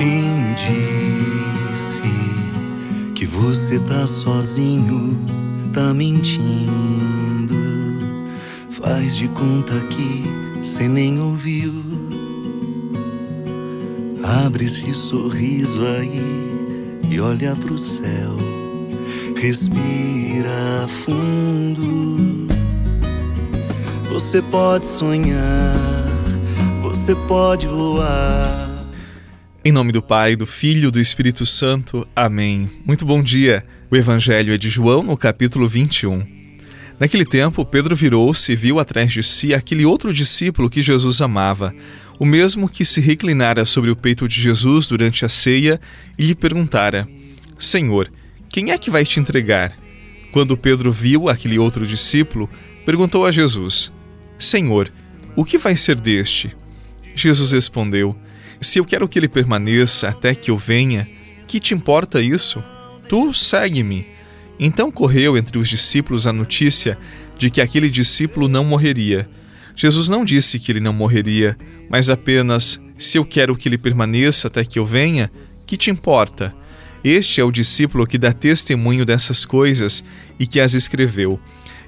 Quem disse que você tá sozinho, tá mentindo? Faz de conta que cê nem ouviu. Abre esse sorriso aí e olha pro céu. Respira fundo. Você pode sonhar, você pode voar. Em nome do Pai, do Filho e do Espírito Santo. Amém. Muito bom dia. O Evangelho é de João, no capítulo 21. Naquele tempo, Pedro virou-se e viu atrás de si aquele outro discípulo que Jesus amava, o mesmo que se reclinara sobre o peito de Jesus durante a ceia e lhe perguntara: Senhor, quem é que vai te entregar? Quando Pedro viu aquele outro discípulo, perguntou a Jesus: Senhor, o que vai ser deste? Jesus respondeu: Se eu quero que ele permaneça até que eu venha, que te importa isso? Tu segue-me. Então correu entre os discípulos a notícia de que aquele discípulo não morreria. Jesus não disse que ele não morreria, mas apenas: Se eu quero que ele permaneça até que eu venha, que te importa? Este é o discípulo que dá testemunho dessas coisas e que as escreveu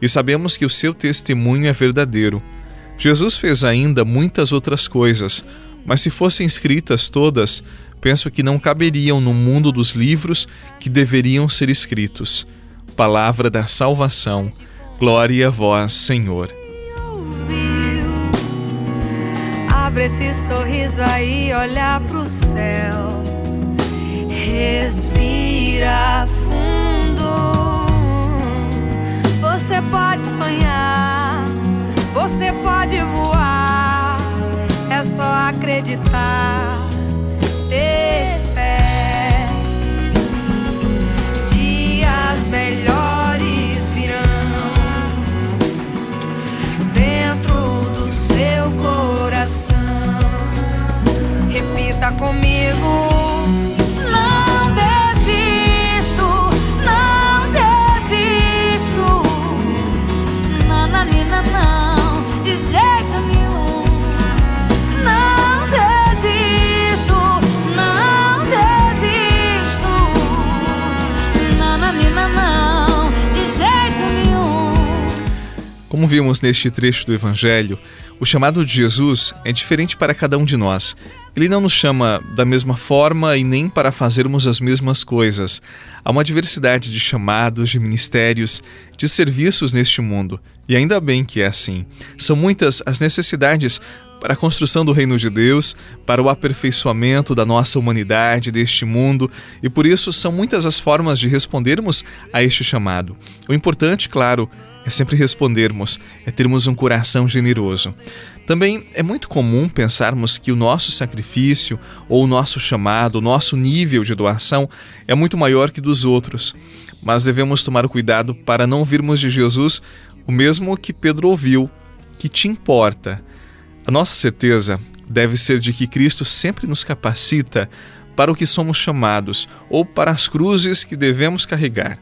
e sabemos que o seu testemunho é verdadeiro. Jesus fez ainda muitas outras coisas, mas se fossem escritas todas, penso que não caberiam no mundo dos livros que deveriam ser escritos. Palavra da salvação. Glória a vós, Senhor. Abre esse sorriso aí, olha pro céu. Respira fundo. Você pode sonhar, você pode voar. É só acreditar, ter fé. Dias melhores virão dentro do seu coração. Repita comigo. Vimos neste trecho do Evangelho, o chamado de Jesus é diferente para cada um de nós. Ele não nos chama da mesma forma e nem para fazermos as mesmas coisas. Há uma diversidade de chamados, de ministérios, de serviços neste mundo. E ainda bem que é assim. São muitas as necessidades para a construção do reino de Deus, para o aperfeiçoamento da nossa humanidade, deste mundo, e por isso são muitas as formas de respondermos a este chamado. O importante, claro, sempre respondermos, é termos um coração generoso. Também é muito comum pensarmos que o nosso sacrifício, ou o nosso chamado, o nosso nível de doação é muito maior que dos outros, mas devemos tomar cuidado para não ouvirmos de Jesus o mesmo que Pedro ouviu, que te importa. A nossa certeza deve ser de que Cristo sempre nos capacita para o que somos chamados ou para as cruzes que devemos carregar.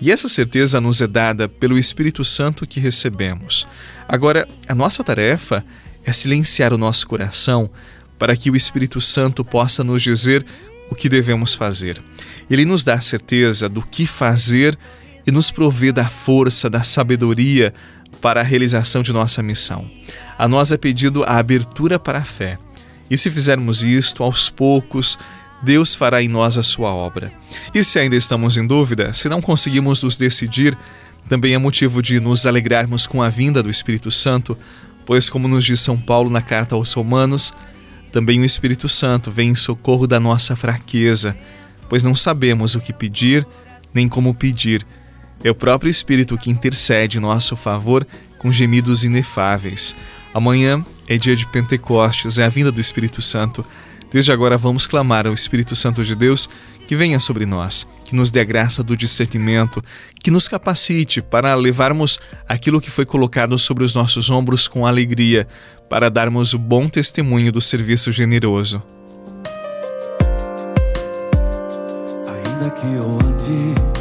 E essa certeza nos é dada pelo Espírito Santo que recebemos. Agora, a nossa tarefa é silenciar o nosso coração para que o Espírito Santo possa nos dizer o que devemos fazer. Ele nos dá a certeza do que fazer e nos provê da força, da sabedoria para a realização de nossa missão. A nós é pedido a abertura para a fé. E se fizermos isto aos poucos, Deus fará em nós a sua obra. E se ainda estamos em dúvida, se não conseguimos nos decidir, também é motivo de nos alegrarmos com a vinda do Espírito Santo, pois, como nos diz São Paulo na carta aos Romanos, também o Espírito Santo vem em socorro da nossa fraqueza, pois não sabemos o que pedir nem como pedir. É o próprio Espírito que intercede em nosso favor com gemidos inefáveis. Amanhã é dia de Pentecostes, é a vinda do Espírito Santo. Desde agora vamos clamar ao Espírito Santo de Deus que venha sobre nós, que nos dê a graça do discernimento, que nos capacite para levarmos aquilo que foi colocado sobre os nossos ombros com alegria, para darmos o bom testemunho do serviço generoso. Ainda que eu ande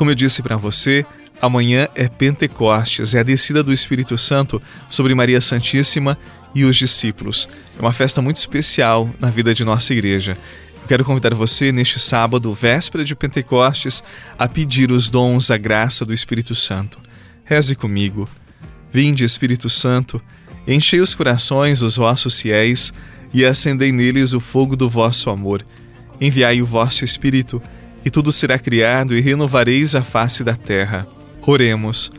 Como eu disse para você, amanhã é Pentecostes, é a descida do Espírito Santo sobre Maria Santíssima e os discípulos. É uma festa muito especial na vida de nossa igreja. Eu quero convidar você neste sábado, véspera de Pentecostes, a pedir os dons, a graça do Espírito Santo. Reze comigo. Vinde, Espírito Santo, enchei os corações dos vossos fiéis e acendei neles o fogo do vosso amor. Enviai o vosso Espírito, e tudo será criado, e renovareis a face da terra. Oremos.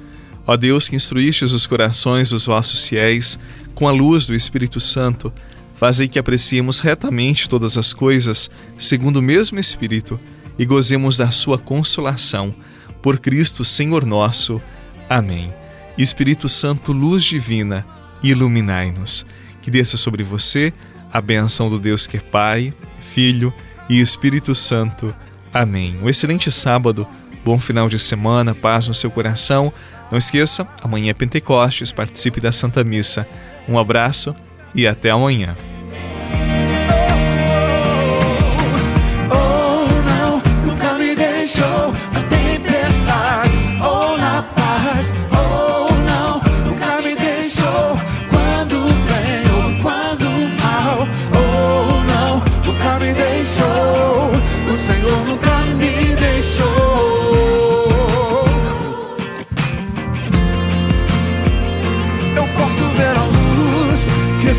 Ó Deus que instruístes os corações dos vossos fiéis com a luz do Espírito Santo, fazei que apreciemos retamente todas as coisas, segundo o mesmo Espírito, e gozemos da sua consolação. Por Cristo, Senhor nosso. Amém. Espírito Santo, luz divina, iluminai-nos. Que desça sobre você a benção do Deus que é Pai, Filho e Espírito Santo. Amém. Um excelente sábado, bom final de semana, paz no seu coração. Não esqueça, amanhã é Pentecostes, participe da Santa Missa. Um abraço e até amanhã.